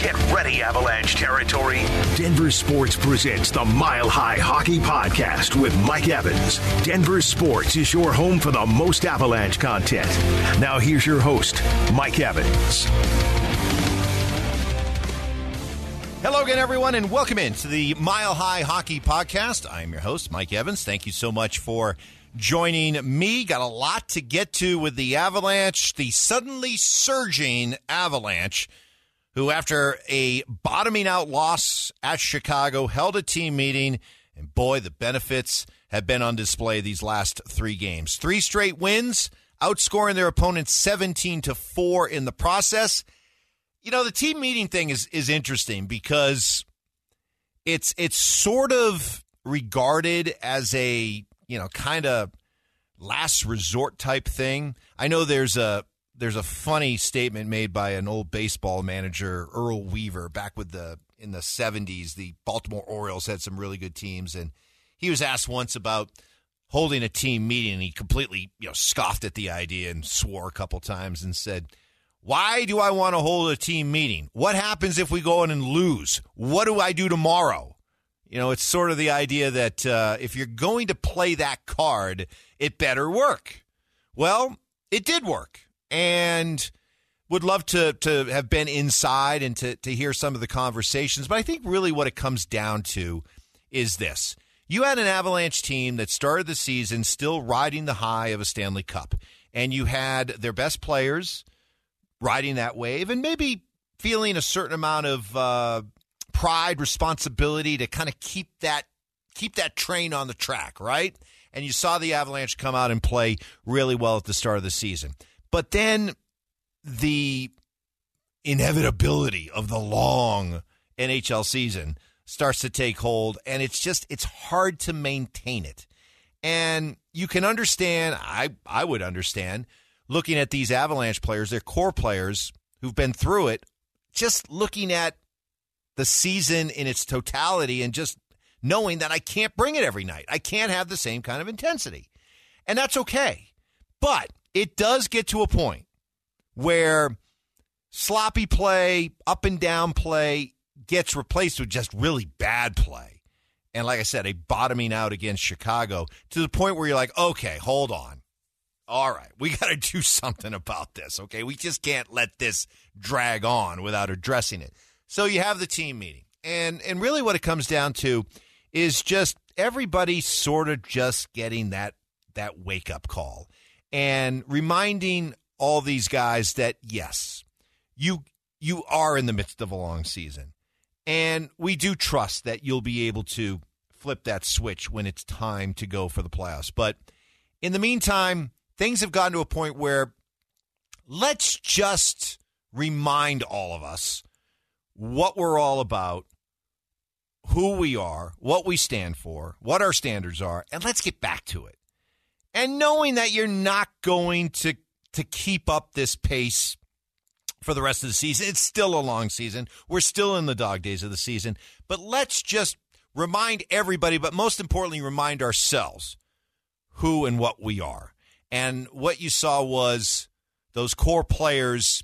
Get ready, Avalanche territory. Denver Sports presents the Mile High Hockey Podcast with Mike Evans. Denver Sports is your home for the most Avalanche content. Now, here's your host, Mike Evans. Hello again, everyone, and welcome in to the Mile High Hockey Podcast. I'm your host, Mike Evans. Thank you so much for joining me. Got a lot to get to with the Avalanche, the suddenly surging Avalanche who, after a bottoming out loss at Chicago, held a team meeting. And boy, the benefits have been on display these last three games. Three straight wins, outscoring their opponents 17 to 4 in the process. You know, the team meeting thing is is interesting because it's it's sort of regarded as a, you know, kind of last resort type thing. I know there's a there's a funny statement made by an old baseball manager, Earl Weaver, back with the in the 70s. The Baltimore Orioles had some really good teams, and he was asked once about holding a team meeting, and he completely you know scoffed at the idea and swore a couple times and said. Why do I want to hold a team meeting? What happens if we go in and lose? What do I do tomorrow? You know, it's sort of the idea that uh, if you're going to play that card, it better work. Well, it did work and would love to to have been inside and to to hear some of the conversations. But I think really what it comes down to is this. You had an Avalanche team that started the season still riding the high of a Stanley Cup, and you had their best players riding that wave and maybe feeling a certain amount of uh, pride, responsibility to kind of keep that keep that train on the track, right? And you saw the Avalanche come out and play really well at the start of the season. But then the inevitability of the long NHL season starts to take hold and it's just it's hard to maintain it. And you can understand, I I would understand looking at these Avalanche players, their core players who've been through it, just looking at the season in its totality and just knowing that I can't bring it every night. I can't have the same kind of intensity. And that's okay. But it does get to a point where sloppy play, up and down play gets replaced with just really bad play. And like I said, a bottoming out against Chicago to the point where you're like, okay, hold on. All right, we got to do something about this, okay? We just can't let this drag on without addressing it. So you have the team meeting. And and really what it comes down to is just everybody sort of just getting that that wake up call and reminding all these guys that yes, you you are in the midst of a long season. And we do trust that you'll be able to flip that switch when it's time to go for the playoffs. But in the meantime, things have gotten to a point where let's just remind all of us what we're all about, who we are, what we stand for, what our standards are, and let's get back to it and knowing that you're not going to to keep up this pace for the rest of the season. It's still a long season. We're still in the dog days of the season. But let's just remind everybody, but most importantly, remind ourselves who and what we are. And what you saw was those core players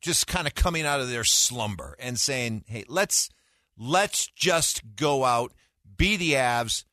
just kind of coming out of their slumber and saying, "Hey, let's let's just go out, be the Avs,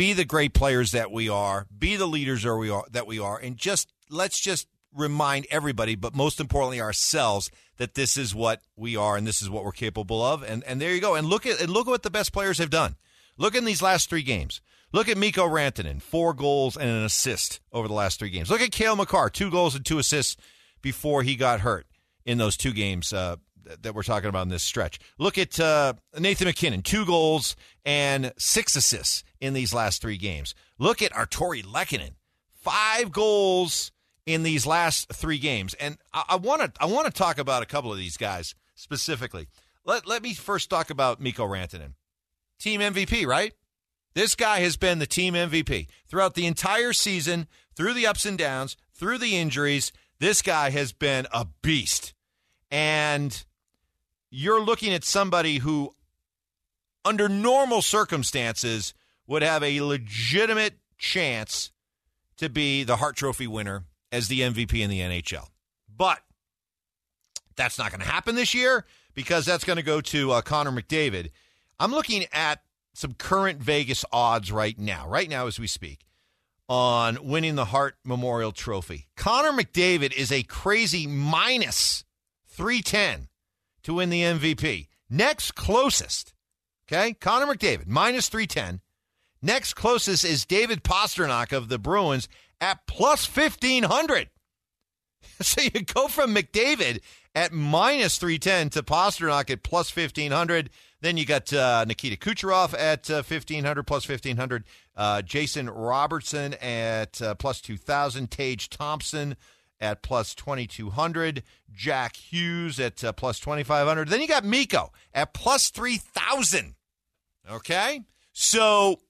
be the great players that we are, be the leaders that we are, that we are, and just let's just remind everybody, but most importantly ourselves, that this is what we are and this is what we're capable of. And and there you go. And look at and look at what the best players have done. Look in these last three games. Look at Mikko Rantanen, four goals and an assist over the last three games. Look at Cale Makar, two goals and two assists before he got hurt in those two games uh, that we're talking about in this stretch. Look at uh, Nathan MacKinnon, two goals and six assists in these last three games. Look at Artturi Lehkonen, five goals in these last three games. And I want to I want to talk about a couple of these guys specifically. Let let me first talk about Mikko Rantanen, team MVP, right? This guy has been the team MVP throughout the entire season, through the ups and downs, through the injuries. This guy has been a beast. And you're looking at somebody who, under normal circumstances, would have a legitimate chance to be the Hart Trophy winner as the MVP in the NHL. But that's not going to happen this year because that's going to go to uh, Connor McDavid. I'm looking at some current Vegas odds right now, right now as we speak, on winning the Hart Memorial Trophy. Connor McDavid is a crazy minus 310 to win the MVP. Next closest, okay, Connor McDavid, minus 310. Next closest is David Pastrnak of the Bruins at plus 1500. So you go from McDavid at minus 310 to Pastrnak at plus 1500. Then you got uh, Nikita Kucherov at uh, 1500 plus 1500. Uh, Jason Robertson at uh, plus 2000. Tage Thompson at plus 2200. Jack Hughes at uh, plus 2500. Then you got Mikko at plus 3000. Okay? So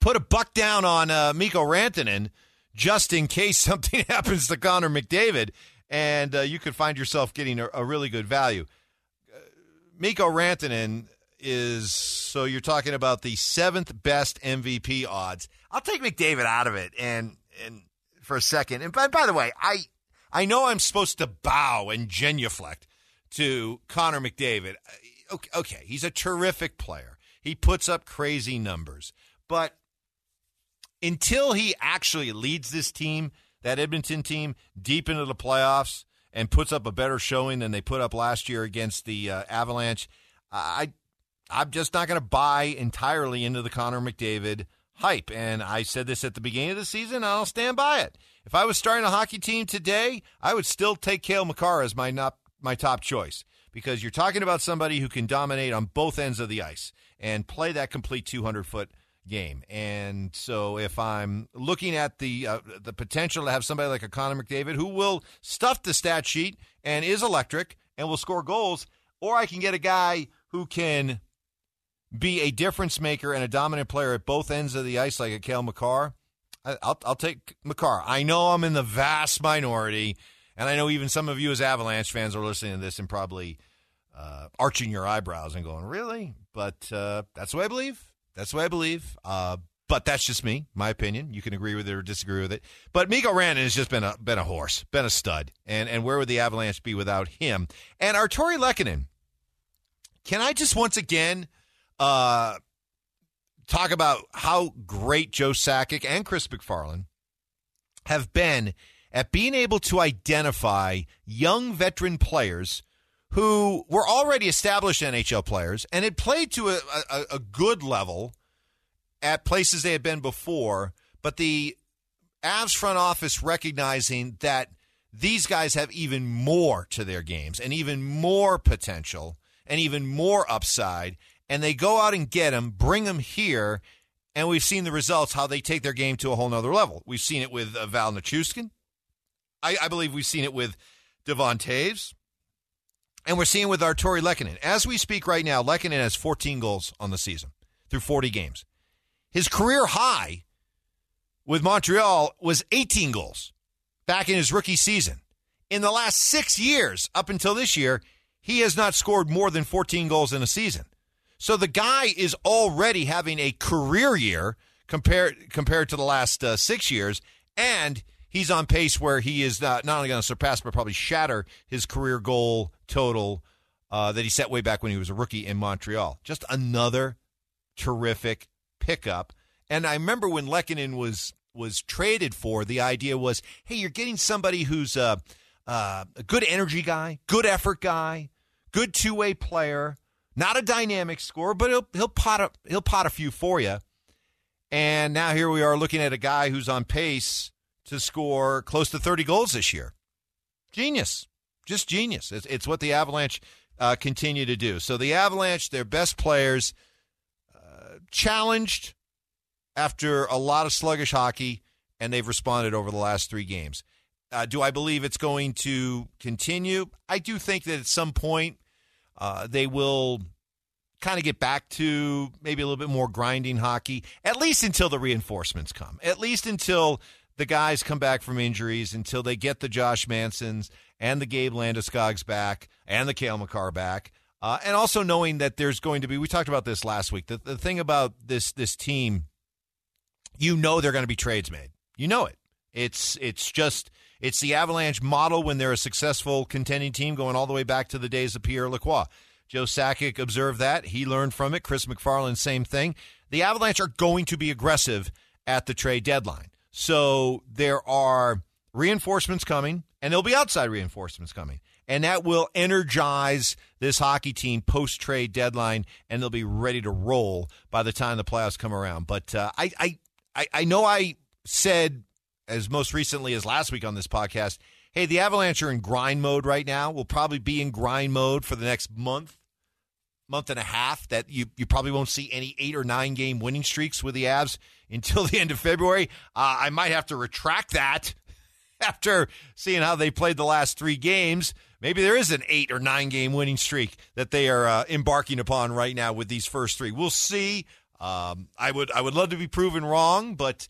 put a buck down on uh, Mikko Rantanen just in case something happens to Connor McDavid, and uh, you could find yourself getting a, a really good value. Uh, Mikko Rantanen is so you're talking about the seventh best MVP odds. I'll take McDavid out of it and and for a second. And by, by the way, I I know I'm supposed to bow and genuflect to Connor McDavid. Uh, okay, okay, he's a terrific player. He puts up crazy numbers, but until he actually leads this team, that Edmonton team, deep into the playoffs and puts up a better showing than they put up last year against the uh, Avalanche, I I'm just not going to buy entirely into the Connor McDavid hype. And I said this at the beginning of the season, I'll stand by it. If I was starting a hockey team today, I would still take Cale Makar as my not my top choice because you're talking about somebody who can dominate on both ends of the ice and play that complete 200 foot game. And so if I'm looking at the uh, the potential to have somebody like a Connor McDavid who will stuff the stat sheet and is electric and will score goals, or I can get a guy who can be a difference maker and a dominant player at both ends of the ice like a Cale Makar, I'll, I'll take Makar. I know I'm in the vast minority, and I know even some of you as Avalanche fans are listening to this and probably uh, arching your eyebrows and going, really? But uh, that's what I believe. That's what I believe. Uh, but that's just me, my opinion. You can agree with it or disagree with it. But Mikko Rantanen has just been a been a horse, been a stud, and and where would the Avalanche be without him? And Artturi Lehkonen. Can I just once again uh, talk about how great Joe Sakic and Chris MacFarland have been at being able to identify young veteran players who were already established NHL players and had played to a, a, a good level at places they had been before, but the Avs front office recognizing that these guys have even more to their games and even more potential and even more upside. And they go out and get them, bring them here, and we've seen the results, how they take their game to a whole nother level. We've seen it with uh, Val Nichushkin. I, I, believe we've seen it with Devon Toews. And we're seeing with Artturi Lehkonen. As we speak right now, Lehkonen has 14 goals on the season through 40 games. His career high with Montreal was 18 goals back in his rookie season. In the last six years, up until this year, he has not scored more than 14 goals in a season. So the guy is already having a career year compared compared to the last uh, six years, and he's on pace where he is not, not only going to surpass but probably shatter his career goal total uh, that he set way back when he was a rookie in Montreal. Just another terrific pickup. And I remember when Lehkonen was was traded for, the idea was, hey, you're getting somebody who's a, a good energy guy, good effort guy, good two way player, not a dynamic scorer, but he'll he'll pot a, he'll pot a few for you. And now here we are looking at a guy who's on pace to score close to 30 goals this year. Genius. Just genius. It's, it's what the Avalanche uh, continue to do. So the Avalanche, their best players, uh, challenged after a lot of sluggish hockey, and they've responded over the last three games. Uh, do I believe it's going to continue? I do think that at some point uh, they will kind of get back to maybe a little bit more grinding hockey, at least until the reinforcements come, at least until the guys come back from injuries until they get the Josh Mansons and the Gabe Landeskog's back and the Cale Makar back. Uh, and also knowing that there's going to be, we talked about this last week. The, the thing about this this team, you know, they're going to be trades made. You know it, It's it's just it's the Avalanche model when they're a successful contending team going all the way back to the days of Pierre Lacroix. Joe Sakic observed that. He learned from it. Chris MacFarland, same thing. The Avalanche are going to be aggressive at the trade deadline. So there are reinforcements coming, and there'll be outside reinforcements coming. And that will energize this hockey team post trade deadline, and they'll be ready to roll by the time the playoffs come around. But uh, I, I, I know I said as most recently as last week on this podcast, hey, the Avalanche are in grind mode right now. We'll probably be in grind mode for the next month, month and a half. That you you probably won't see any eight or nine game winning streaks with the Avs until the end of February. Uh, I might have to retract that after seeing how they played the last three games. Maybe there is an eight or nine game winning streak that they are uh, embarking upon right now with these first three. We'll see. Um, I would I would love to be proven wrong, but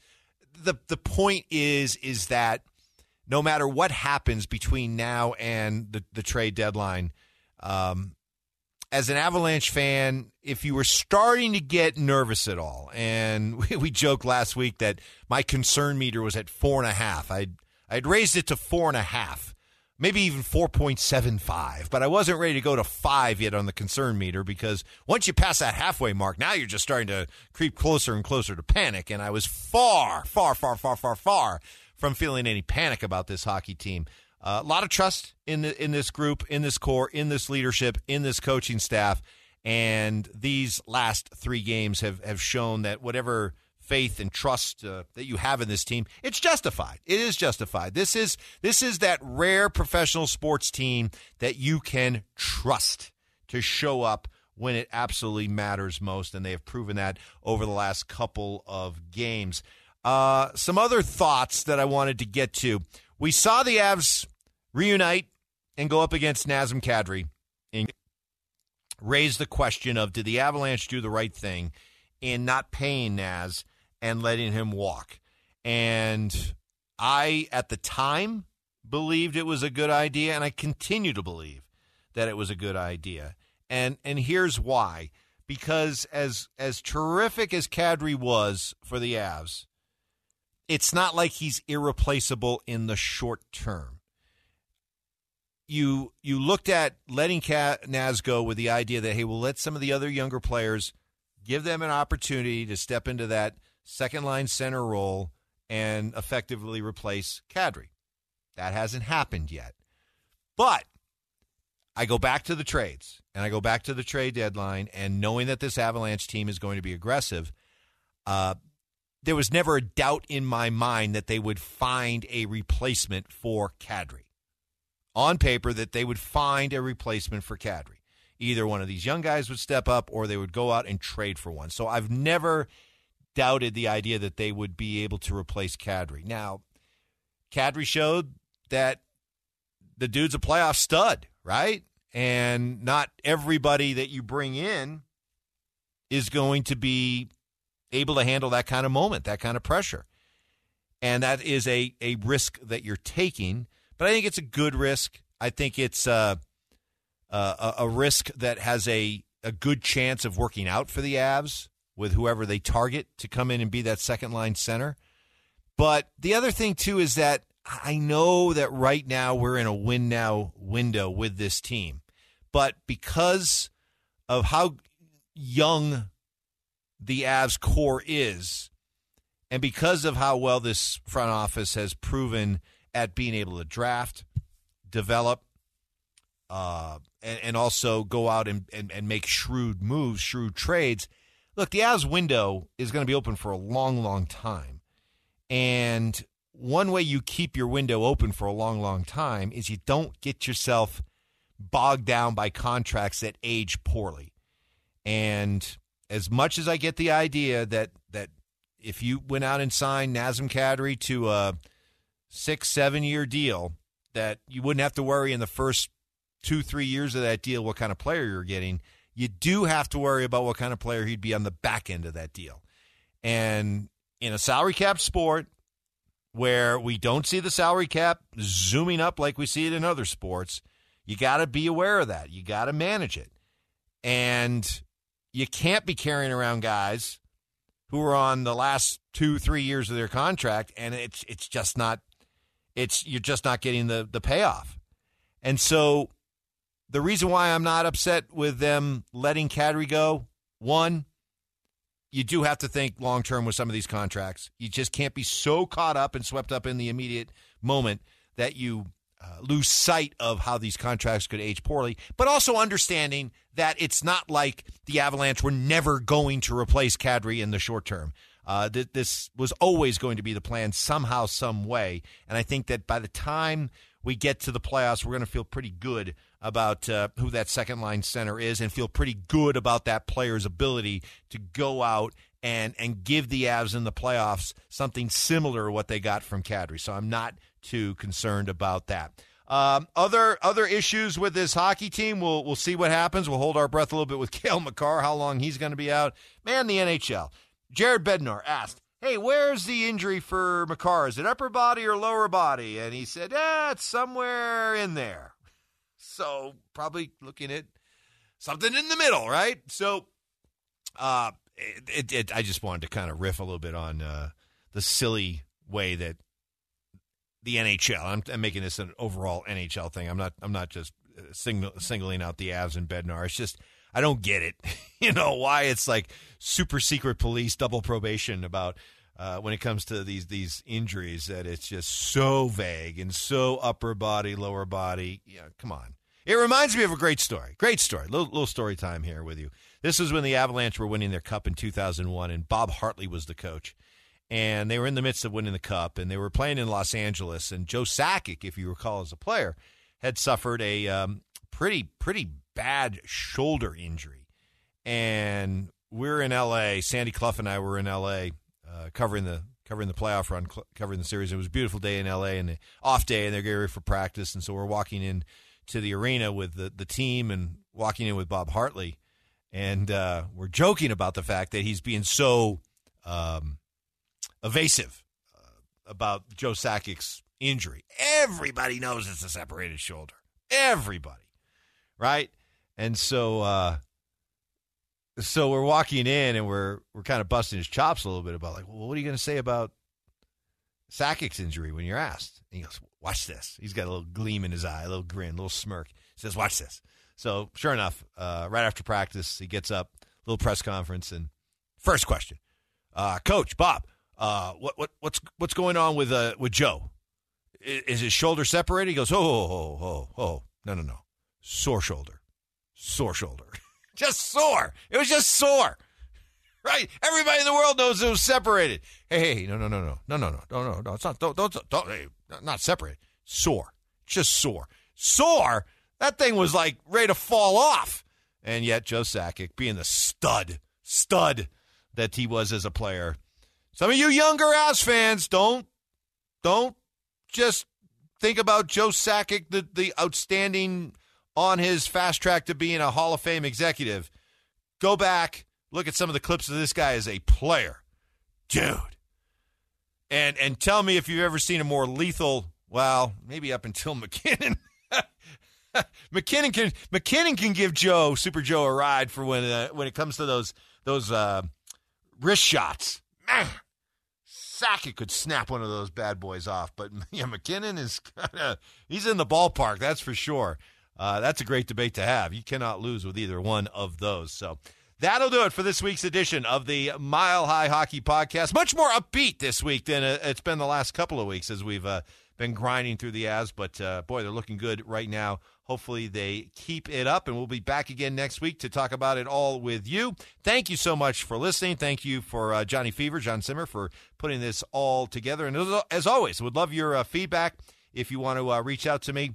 the the point is is that no matter what happens between now and the, the trade deadline, um, as an Avalanche fan, if you were starting to get nervous at all, and we, we joked last week that my concern meter was at four and a half, I'd I'd raised it to four and a half, maybe even four point seven five, but I wasn't ready to go to five yet on the concern meter because once you pass that halfway mark, now you're just starting to creep closer and closer to panic, and I was far, far, far, far, far, far from feeling any panic about this hockey team. Uh, a lot of trust in the, in this group, in this core, in this leadership, in this coaching staff, and these last three games have have shown that whatever faith and trust uh, that you have in this team, it's justified. It is justified. This is this is that rare professional sports team that you can trust to show up when it absolutely matters most, and they have proven that over the last couple of games. Uh, some other thoughts that I wanted to get to. We saw the Avs reunite and go up against Nazem Kadri and raise the question of did the Avalanche do the right thing in not paying Naz and letting him walk? And I, at the time, believed it was a good idea, and I continue to believe that it was a good idea. And and here's why. Because as as terrific as Kadri was for the Avs, it's not like he's irreplaceable in the short term. You you looked at letting Naz go with the idea that hey, we'll let some of the other younger players give them an opportunity to step into that second line center role and effectively replace Kadri. That hasn't happened yet. But I go back to the trades and I go back to the trade deadline and knowing that this Avalanche team is going to be aggressive, uh, there was never a doubt in my mind that they would find a replacement for Kadri. On paper, that they would find a replacement for Kadri. Either one of these young guys would step up or they would go out and trade for one. So I've never doubted the idea that they would be able to replace Kadri. Now, Kadri showed that the dude's a playoff stud, right? And not everybody that you bring in is going to be able to handle that kind of moment, that kind of pressure. And that is a, a risk that you're taking. But I think it's a good risk. I think it's uh, a, a risk that has a, a good chance of working out for the Avs with whoever they target to come in and be that second line center. But the other thing, too, is that I know that right now we're in a win now window with this team. But because of how young the Avs core is, and because of how well this front office has proven at being able to draft, develop, uh, and, and, also go out and, and, and make shrewd moves, shrewd trades. Look, the Avs window is going to be open for a long, long time. And one way you keep your window open for a long, long time is you don't get yourself bogged down by contracts that age poorly. And as much as I get the idea that that if you went out and signed Nazem Kadri to a six, seven year deal, that you wouldn't have to worry in the first two, three years of that deal what kind of player you're getting. You do have to worry about what kind of player he'd be on the back end of that deal. And in a salary cap sport where we don't see the salary cap zooming up like we see it in other sports, you got to be aware of that. You got to manage it. And you can't be carrying around guys who are on the last two, three years of their contract, and it's it's just not it's you're just not getting the the payoff. And so the reason why I'm not upset with them letting Kadri go, one, you do have to think long term with some of these contracts. You just can't be so caught up and swept up in the immediate moment that you uh, lose sight of how these contracts could age poorly, but also understanding that it's not like the Avalanche were never going to replace Kadri in the short term. Uh, th- this was always going to be the plan somehow, some way. And I think that by the time we get to the playoffs, we're going to feel pretty good about uh, who that second line center is and feel pretty good about that player's ability to go out and and give the Avs in the playoffs something similar to what they got from Kadri. So I'm not too concerned about that. Um, other other issues with this hockey team, we'll we'll see what happens. We'll hold our breath a little bit with Cale Makar, how long he's going to be out. Man, the NHL. Jared Bednar asked, "Hey, where's the injury for Makar? Is it upper body or lower body?" And he said, "Ah, it's somewhere in there." So probably looking at something in the middle, right? So, uh, it, it, it I just wanted to kind of riff a little bit on uh, the silly way that the NHL. I'm, I'm, making this an overall NHL thing. I'm not. I'm not just uh, single, singling out the Avs and Bednar. It's just I don't get it. you know why it's like super secret police, double probation about uh, when it comes to these these injuries that it's just so vague and so upper body, lower body. Yeah, come on. It reminds me of a great story. Great story. Little, little story time here with you. This was when the Avalanche were winning their cup in 2001, and Bob Hartley was the coach. And they were in the midst of winning the cup, and they were playing in Los Angeles. And Joe Sakic, if you recall as a player, had suffered a um, pretty pretty bad shoulder injury. And we're in L.A. Sandy Clough and I were in L.A. Uh, covering the covering the playoff run, cl- covering the series. It was a beautiful day in L.A. and the off day, and they're getting ready for practice. And so we're walking in to the arena with the, the team and walking in with Bob Hartley. And uh, we're joking about the fact that he's being so um, evasive uh, about Joe Sakic's injury. Everybody knows it's a separated shoulder. Everybody. Right? And so uh, so we're walking in and we're we're kind of busting his chops a little bit about like, well, what are you going to say about Sakic's injury when you're asked? And he goes, watch this. He's got a little gleam in his eye, a little grin, a little smirk. He says, watch this. So sure enough, uh, right after practice, he gets up, little press conference, and first question, uh, Coach Bob, uh, what what what's what's going on with uh with Joe? Is, is his shoulder separated? He goes, oh oh oh oh no no no, sore shoulder, sore shoulder, just sore. It was just sore. Right? Everybody in the world knows it was separated. Hey, hey, no, no, no, no, no, no, no, no, no, no. It's not. Don't, don't, don't. Hey, not separated. Sore. Just sore. Sore. That thing was like ready to fall off. And yet, Joe Sakic, being the stud, stud that he was as a player, some of you younger ass fans don't, don't just think about Joe Sakic, the the outstanding on his fast track to being a Hall of Fame executive. Go back look at some of the clips of this guy as a player, dude. And and tell me if you've ever seen a more lethal. Well, maybe up until MacKinnon. MacKinnon can MacKinnon can give Joe Super Joe a ride for when uh, when it comes to those those uh, wrist shots. Man, Sakic could snap one of those bad boys off, but yeah, MacKinnon is kind of he's in the ballpark. That's for sure. Uh, that's a great debate to have. You cannot lose with either one of those. So That'll do it for this week's edition of the Mile High Hockey Podcast. Much more upbeat this week than uh, it's been the last couple of weeks as we've uh, been grinding through the Avs. But uh, boy, they're looking good right now. Hopefully, they keep it up, and we'll be back again next week to talk about it all with you. Thank you so much for listening. Thank you for uh, Johnny Fever, John Simmer, for putting this all together. And as always, would love your uh, feedback if you want to uh, reach out to me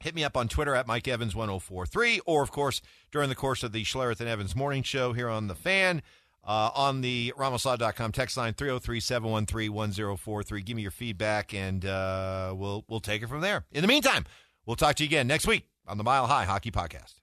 Hit me up on Twitter at Mike Evans 1043 or, of course, during the course of the Schlereth and Evans morning show here on The Fan. Uh, on the ramoslaw.com text line 303-713-1043 give me your feedback and uh, we'll we'll take it from there in the meantime we'll talk to you again next week on the mile high hockey podcast